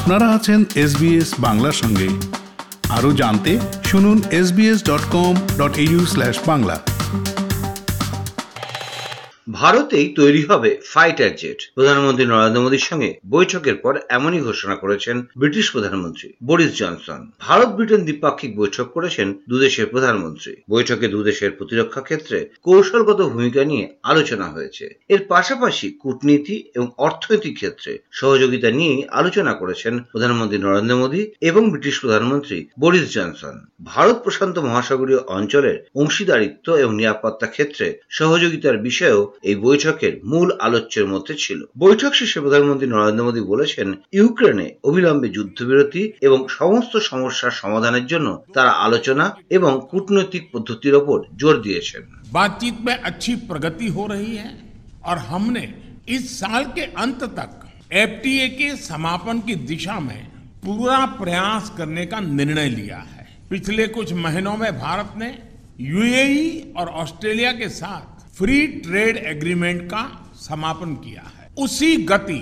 আপনারা আছেন এসবিএস বাংলার সঙ্গে। আরও জানতে শুনুন SBS dot com dot u slash Bangla. ভারতেই তৈরি হবে ফাইটার জেট প্রধানমন্ত্রী নরেন্দ্র মোদীর সঙ্গে বৈঠকের পর এমনই ঘোষণা করেছেন ব্রিটিশ প্রধানমন্ত্রী বরিস জনসন। ভারত ব্রিটেন দ্বিপাক্ষিক বৈঠক করেছেন দুদেশের প্রধানমন্ত্রী। বৈঠকে দুদেশের প্রতিরক্ষা ক্ষেত্রে কৌশলগত ভূমিকা নিয়ে আলোচনা হয়েছে। এর পাশাপাশি কূটনীতি এবং অর্থনৈতিক ক্ষেত্রে সহযোগিতা নিয়ে আলোচনা করেছেন প্রধানমন্ত্রী নরেন্দ্র মোদী এবং ব্রিটিশ প্রধানমন্ত্রী বরিস জনসন। ভারত প্রশান্ত মহাসাগরীয় অঞ্চলের অংশীদারিত্ব এবং নিরাপত্তা ক্ষেত্রে সহযোগিতার বিষয়েও এই বৈঠকের মূল আলোচ্যের মধ্যে ছিল বৈঠক শেষে প্রধানমন্ত্রী নরেন্দ্র মোদী বলেছেন ইউক্রেনে অবিলম্বে যুদ্ধবিরতি এবং সমস্ত সমস্যার সমাধানের জন্য তারা আলোচনা এবং কূটনৈতিক পদ্ধতির ওপর জোর দিয়েছেন बातचीत में अच्छी प्रगति हो रही है और हमने इस साल के अंत तक एफटीए के समापन की दिशा में पूरा प्रयास करने का निर्णय लिया है पिछले कुछ महीनों में भारत ने यूएई और ऑस्ट्रेलिया के साथ फ्री ट्रेड एग्रीमेंट का समापन किया है उसी गति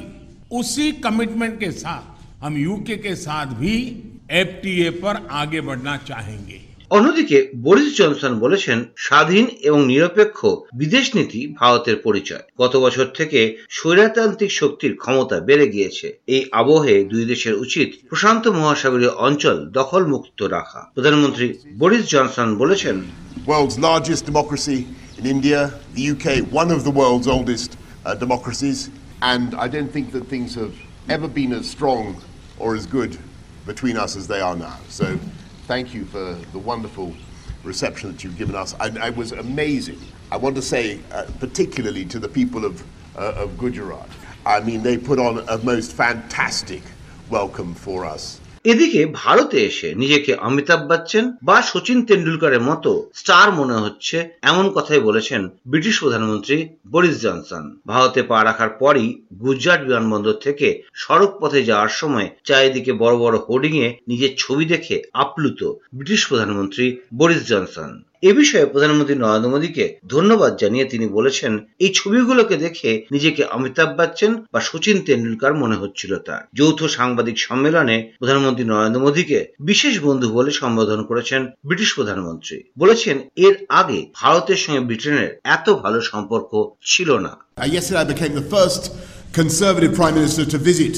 उसी कमिटमेंट के साथ हम यूके के साथ भी एफटीए पर आगे बढ़ना चाहेंगे অন্যদিকে বরিস জনসন বলেছেন স্বাধীন এবং নিরপেক্ষ বিদেশ নীতি ভারতের পরিচয় গত বছর থেকে স্বৈরতান্ত্রিক শক্তির ক্ষমতা বেড়ে গিয়েছে এই আবহে দুই দেশের উচিত প্রশান্ত মহাসাগরীয় অঞ্চল দখল মুক্ত রাখা প্রধানমন্ত্রী বরিস জনসন বলেছেন world's largest democracy in India, the UK, one of the world's oldest uh, democracies, and I don't think that things have ever been as strong or as good between us as they are now. So thank you for the wonderful reception that you've given us. And it was amazing. I want to say, uh, particularly to the people of, uh, of Gujarat, I mean, they put on a most fantastic welcome for us. এদিকে ভারতে এসে নিজেকে অমিতাভ বচ্চন বা সচিন তেন্ডুলকারের মতো star মনে হচ্ছে এমন কথাই বলেছেন ব্রিটিশ প্রধানমন্ত্রী বরিস জনসন। ভারতে পা রাখার পরই গুজরাট বিমানবন্দর থেকে সড়ক পথে যাওয়ার সময় চারিদিকে বড় বড় হোর্ডিং এ নিজের ছবি দেখে আপ্লুত ব্রিটিশ প্রধানমন্ত্রী বরিস জনসন। এ বিষয়ে প্রধানমন্ত্রী নরেন্দ্র মোদীকে ধন্যবাদ জানিয়ে তিনি বলেছেন এই ছবিগুলোকে দেখে নিজেকে অমিতাভ বচ্চন বা সচিন তেন্ডুলকার মনে হচ্ছিল তার। যৌথ সাংবাদিক সম্মেলনে প্রধানমন্ত্রী নরেন্দ্র মোদীকে বিশেষ বন্ধু বলে সম্বোধন করেছেন ব্রিটিশ প্রধানমন্ত্রী। বলেছেন এর আগে ভারতের সঙ্গে ব্রিটেনের এত ভালো সম্পর্ক ছিল না। Uh, Conservative Prime Minister to visit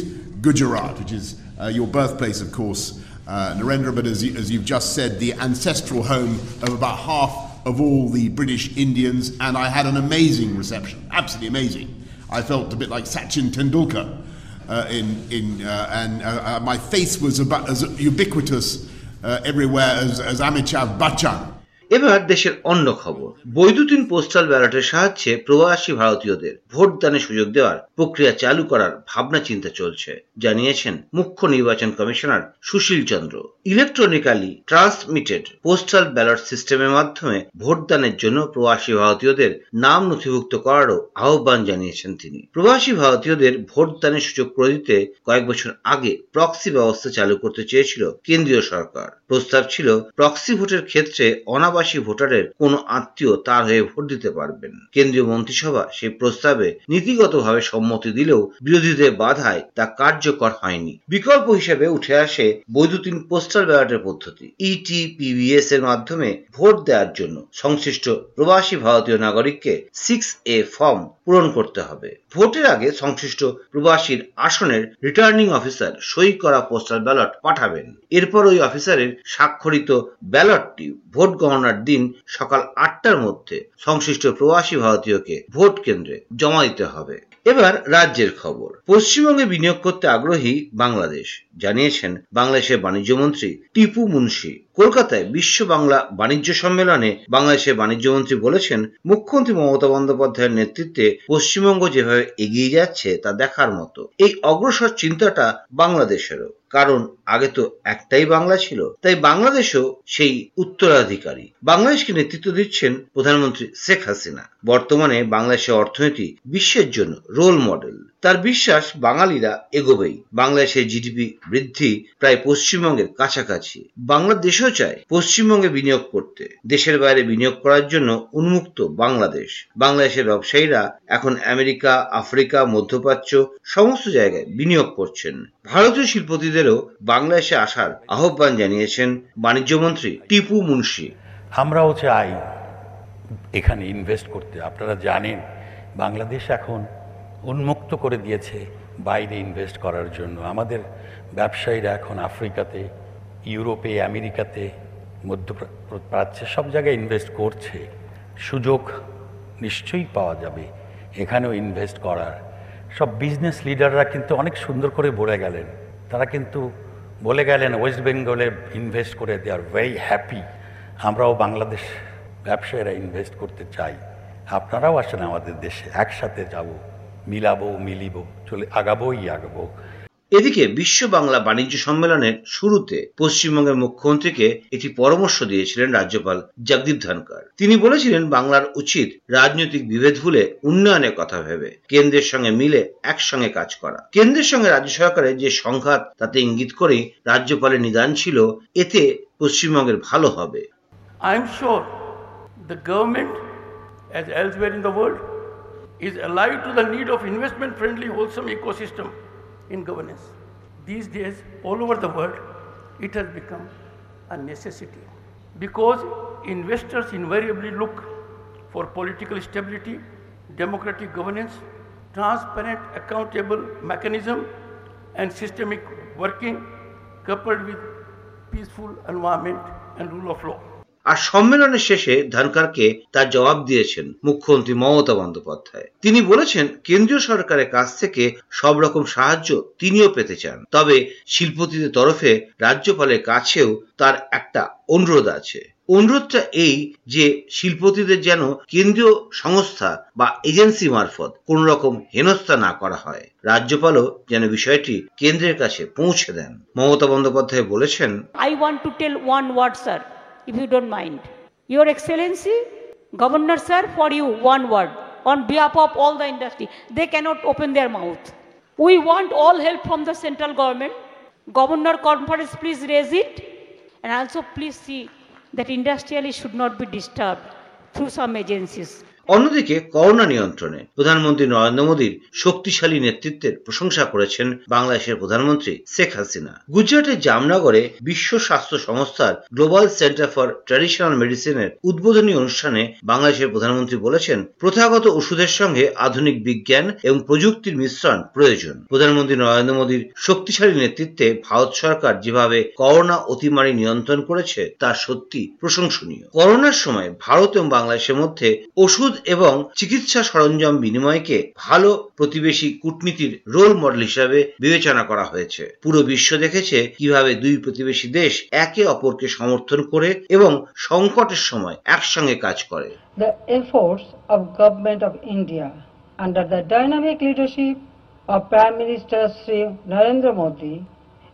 Gujarat, which is uh, your birthplace, of course, uh, Narendra, but as, you, as you've just said, the ancestral home of about half of all the British Indians, and I had an amazing reception, absolutely amazing. I felt a bit like Sachin Tendulkar, uh, in, in, uh, and uh, uh, my face was about as ubiquitous uh, everywhere as, as Amitabh Bachchan. এবার দেশের অন্য খবর। বৈদ্যুতিন postal ব্যালটের সাহায্যে প্রবাসী ভারতীয়দের vote দানের সুযোগ দেওয়ার প্রক্রিয়া চালু করার ভাবনা চিন্তা চলছে, জানিয়েছেন মুখ্য নির্বাচন commissioner Sushil Chandra. Electronically transmitted postal ballot সিস্টেমের মাধ্যমে ভোটদানের জন্য প্রবাসী ভারতীয়দের নাম নথিভুক্ত করারও আহ্বান জানিয়েছেন তিনি। প্রবাসী ভারতীয়দের ভোটদানের সুযোগ করে দিতে কয়েক বছর আগে প্রক্সি ব্যবস্থা চালু করতে চেয়েছিল কেন্দ্রীয় সরকার। প্রস্তাব ছিল প্রক্সি ভোটের ক্ষেত্রে অনাবাসী ভোটারের কোনো আত্মীয় তার হয়ে ভোট দিতে পারবেন। কেন্দ্রীয় মন্ত্রিসভা সেই প্রস্তাবে নীতিগতভাবে সম্মতি দিলেও বিরোধীদের বাধায় তা কার্যকর হয়নি। বিকল্প হিসেবে উঠে আসে বৈদ্যুতিন পোস্টাল ব্যালটের পদ্ধতি ইটিপিবিএস এর মাধ্যমে ভোট দেওয়ার জন্য সংশ্লিষ্ট প্রবাসী ভারতীয় নাগরিককে সিক্স এ ফর্ম পূরণ করতে হবে। ভোটের আগে সংশ্লিষ্ট প্রবাসীর আসনের রিটার্নিং অফিসার সই করা পোস্টাল ব্যালট পাঠাবেন। এরপর ওই অফিসারের স্বাক্ষরিত ব্যালটটি ভোট গণনার দিন সকাল আটটার মধ্যে সংশ্লিষ্ট প্রবাসী ভারতীয়কে ভোট কেন্দ্রে জমা দিতে হবে। এবার রাজ্যের খবর। পশ্চিমবঙ্গে বিনিয়োগ করতে আগ্রহী বাংলাদেশ জানিয়েছেন বাংলাদেশের বাণিজ্যমন্ত্রী টিপু মুন্সি। কলকাতায় বিশ্ব বাংলা বাণিজ্য সম্মেলনে বাংলাদেশের বাণিজ্য মন্ত্রী বলেছেন, মুখ্যমন্ত্রী মমতা বন্দ্যোপাধ্যায়ের নেতৃত্বে পশ্চিমবঙ্গ যেভাবে এগিয়ে যাচ্ছে তা দেখার মতো। এই অগ্রসর চিন্তাটা বাংলাদেশেরও, কারণ আগে তো একটাই বাংলা ছিল, তাই বাংলাদেশও সেই উত্তরাধিকারী। বাংলাদেশকে নেতৃত্ব দিচ্ছেন প্রধানমন্ত্রী শেখ হাসিনা। বর্তমানে বাংলাদেশের অর্থনীতি বিশ্বের জন্য রোল মডেল তার বিশ্বাস বাঙালিরা এগোবেই। বাংলাদেশের জিডিপি বৃদ্ধি প্রায় পশ্চিমবঙ্গের কাছাকাছি। বাংলাদেশও চায় পশ্চিমবঙ্গে বিনিয়োগ করতে। দেশের বাইরে বিনিয়োগ করার জন্য উন্মুক্ত বাংলাদেশ। বাংলাদেশের ব্যবসায়ীরা এখন আমেরিকা, আফ্রিকা, মধ্যপ্রাচ্য সমস্ত জায়গায় বিনিয়োগ করছেন। ভারতীয় শিল্পপতিদেরও বাংলাদেশে আসার আহ্বান জানিয়েছেন বাণিজ্যমন্ত্রী টিপু মুন্সি। আমরাও চাই এখানে ইনভেস্ট করতে। আপনারা জানেন, বাংলাদেশ এখন উন্মুক্ত করে দিয়েছে বাইরে ইনভেস্ট করার জন্য। আমাদের ব্যবসায়ীরা এখন আফ্রিকাতে, ইউরোপে, আমেরিকাতে মধ্যপ্রাচ্যে সব জায়গায় ইনভেস্ট করছে। সুযোগ নিশ্চয়ই পাওয়া যাবে এখানেও ইনভেস্ট করার। সব বিজনেস লিডাররা কিন্তু অনেক সুন্দর করে বলে গেলেন। তারা কিন্তু বলে গেলেন ওয়েস্ট বেঙ্গলে ইনভেস্ট করে দে আর ভেরি হ্যাপি আমরাও বাংলাদেশ ব্যবসায়ীরা ইনভেস্ট করতে চাই। আপনারাও আসেন আমাদের দেশে, একসাথে যাব। মিলাবো মিলিব চলে আগাবোই আগাবো। এদিকে বিশ্ব বাংলা বাণিজ্য সম্মেলনের শুরুতে পশ্চিমবঙ্গের মুখ্যমন্ত্রীকে একটি পরামর্শ দিয়েছিলেন রাজ্যপাল জগদীপ ধনকর তিনি বলেছিলেন বাংলার উচিত রাজনৈতিক বিভেদ ভুলে উন্নয়নের কথা ভেবে কেন্দ্রের সঙ্গে মিলে একসঙ্গে কাজ করা। কেন্দ্রের সঙ্গে রাজ্য সরকারের যে সংঘাত তাতে ইঙ্গিত করেই রাজ্যপালের নিদান ছিল এতে পশ্চিমবঙ্গের ভালো হবে। I am sure the government, as elsewhere in the world, is alive to the need of investment friendly, wholesome ecosystem in governance. These days, all over the world, it has become a necessity because investors invariably look for political stability, democratic governance, transparent, accountable mechanism, and systemic working coupled with peaceful environment and rule of law. আর সম্মেলনের শেষে ধনকরকে তার জবাব দিয়েছেন মুখ্যমন্ত্রী মমতা বন্দ্যোপাধ্যায়। তিনি বলেছেন কেন্দ্রীয় সরকারের কাছ থেকে সব রকম সাহায্য তিনিও পেতে চান। তবে শিল্পতিদের তরফে রাজ্যপালের কাছেও তার একটা অনুরোধ আছে। অনুরোধটা এই যে শিল্পতিদের যেন কেন্দ্রীয় সংস্থা বা এজেন্সি মারফত কোন রকম হেনস্থা না করা হয়। রাজ্যপালও যেন বিষয়টি কেন্দ্রের কাছে পৌঁছে দেন। মমতা বন্দ্যোপাধ্যায় বলেছেন I want to tell one word, sir, if you don't mind. Your Excellency, Governor, sir, for you, one word. On behalf of all the industry, they cannot open their mouth. We want all help from the central government. Governor conference, please raise it. And also, please see that industrialists should not be disturbed through some agencies. অন্যদিকে corona নিয়ন্ত্রণে প্রধানমন্ত্রী নরেন্দ্র মোদীর শক্তিশালী নেতৃত্বের প্রশংসা করেছেন বাংলাদেশের প্রধানমন্ত্রী শেখ হাসিনা। গুজরাটের জামনগরে বিশ্ব স্বাস্থ্য সংস্থার গ্লোবাল সেন্টার ফর ট্র্যাডিশনাল মেডিসিনের উদ্বোধনী অনুষ্ঠানে বাংলাদেশের প্রধানমন্ত্রী বলেছেন, প্রথাগত ওষুধের সঙ্গে আধুনিক বিজ্ঞান এবং প্রযুক্তির মিশ্রণ প্রয়োজন। প্রধানমন্ত্রী নরেন্দ্র মোদীর শক্তিশালী নেতৃত্বে ভারত সরকার যেভাবে করোনা অতিমারি নিয়ন্ত্রণ করেছে, তা সত্যি প্রশংসনীয়। করোনার সময় ভারত এবং বাংলাদেশের মধ্যে ওষুধ এবং চিকিৎসা সরঞ্জাম বিনিময়কে ভালো প্রতিবেশী কূটনীতির রোল মডেল হিসাবে বিবেচনা করা হয়েছে পুরো বিশ্ব দেখেছে কীভাবে দুই প্রতিবেশী দেশ একে অপরকে সমর্থন করে এবং সংকটের সময় একসঙ্গে কাজ করে the efforts of government of India under the dynamic leadership of Prime Minister Sri Narendra Modi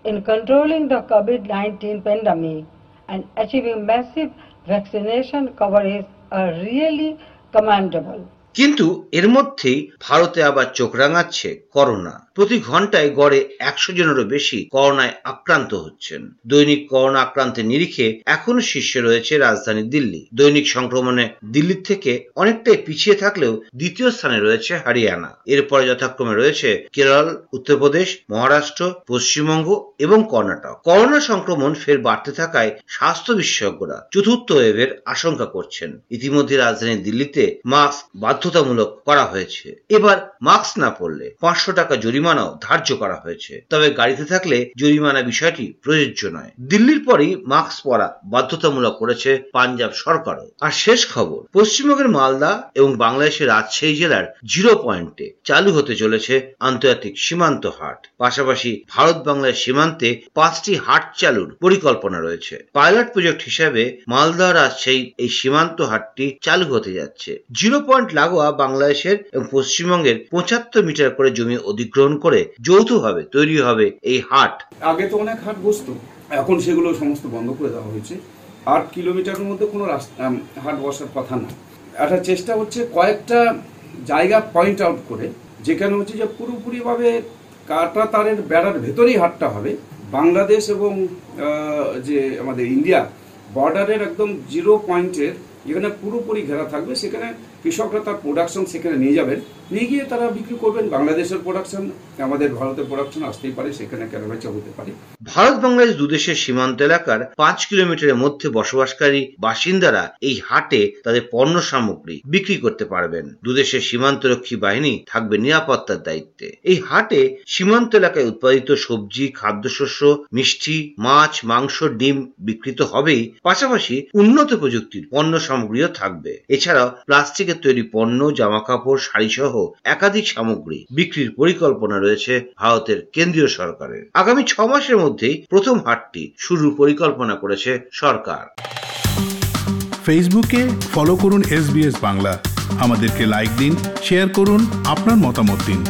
in controlling the COVID-19 pandemic and achieving massive vaccination coverage are really commendable. কিন্তু এর মধ্যেই ভারতে আবার চোখ রাঙাচ্ছে করোনা প্রতি ঘন্টায় গড়ে একশো জনেরও বেশি করোনায় আক্রান্ত হচ্ছেন। দৈনিক করোনা আক্রান্তের নিরিখে এখন শীর্ষে রয়েছে রাজধানী দিল্লি। দৈনিক সংক্রমণে দিল্লির থেকে অনেকটাই পিছিয়ে থাকলেও দ্বিতীয় স্থানে রয়েছে হরিয়ানা। এরপরে যথাক্রমে রয়েছে কেরল, উত্তরপ্রদেশ, মহারাষ্ট্র, পশ্চিমবঙ্গ এবং কর্ণাটক। করোনা সংক্রমণ ফের বাড়তে থাকায় স্বাস্থ্য বিশেষজ্ঞরা চতুর্থ ওয়েভের আশঙ্কা করছেন। ইতিমধ্যে রাজধানী দিল্লিতে মাস্ক বাধ্যতামূলক করা হয়েছে। এবার মাস্ক না পরলে পাঁচশো টাকা জরিমানাও ধার্য করা হয়েছে। তবে গাড়িতে থাকলে জরিমানা বিষয়টি প্রযোজ্য নয়। দিল্লির পরই মাস্ক পরা বাধ্যতামূলক করেছে পাঞ্জাব সরকারও। আর শেষ খবর, পশ্চিমবঙ্গের মালদা এবং বাংলাদেশের রাজশাহী জেলার জিরো পয়েন্টে চালু হতে চলেছে আন্তর্জাতিক সীমান্ত হাট। পাশাপাশি ভারত বাংলার সীমান্তে পাঁচটি হাট চালুর পরিকল্পনা রয়েছে। পাইলট প্রজেক্ট হিসাবে মালদা রাজশাহী এই সীমান্ত হাটটি চালু হতে যাচ্ছে। জিরো পয়েন্ট লাগোয়া বাংলাদেশের এবং পশ্চিমবঙ্গের পঁচাত্তর মিটার করে জমি অধিগ্রহণ করে যৌথভাবে তৈরি হবে এই হাট। আগে তো অনেক হাট বসতো, এখন সেগুলো সমস্ত বন্ধ করে দেওয়া হয়েছে। আট কিলোমিটারের মধ্যে কোনো রাস্তা হাট বসার কথা না। একটা চেষ্টা হচ্ছে কয়েকটা জায়গা পয়েন্ট আউট করে, যেখানে হচ্ছে যে পুরোপুরিভাবে কাটা তারের বেড়ার ভেতরেই হাটটা হবে। বাংলাদেশ এবং যে আমাদের ইন্ডিয়া বর্ডারের একদম জিরো পয়েন্টের যেখানে পুরোপুরি ঘেরা থাকবে, সেখানে কৃষকরা তার প্রোডাকশন সেখানে নিয়ে যাবেন। নিয়ে গিয়ে তারা বিক্রি করবেন। বাংলাদেশের প্রোডাকশন আমাদের ভারতের প্রোডাকশন আসতেই পারে, সেখানে কেনাবেচা হতে পারে। ভারত বাংলাদেশ দুদেশের সীমান্ত এলাকার পাঁচ কিলোমিটারের মধ্যে বসবাসকারী বাসিন্দারা এই হাটে তাদের পণ্য সামগ্রী বিক্রি করতে পারবেন। দুদেশের সীমান্তরক্ষী বাহিনী থাকবে নিরাপত্তার দায়িত্বে। এই হাটে সীমান্ত এলাকায় উৎপাদিত সবজি, খাদ্যশস্য, মিষ্টি, মাছ, মাংস, ডিম বিক্রিত হবেই। পাশাপাশি উন্নত প্রযুক্তির পণ্য সামগ্রীও থাকবে। এছাড়াও প্লাস্টিকের তৈরি পণ্য জামা কাপড় শাড়ি সহ একাধিক সামগ্রী বিক্রির পরিকল্পনা রয়েছে ভারতের কেন্দ্রীয় সরকারের। আগামী ছ মাসের মধ্যেই প্রথম হাটটি শুরু পরিকল্পনা করেছে সরকার। ফেসবুকে ফলো করুন এস বাংলা। আমাদেরকে লাইক দিন শেয়ার করুন, আপনার মতামত দিন।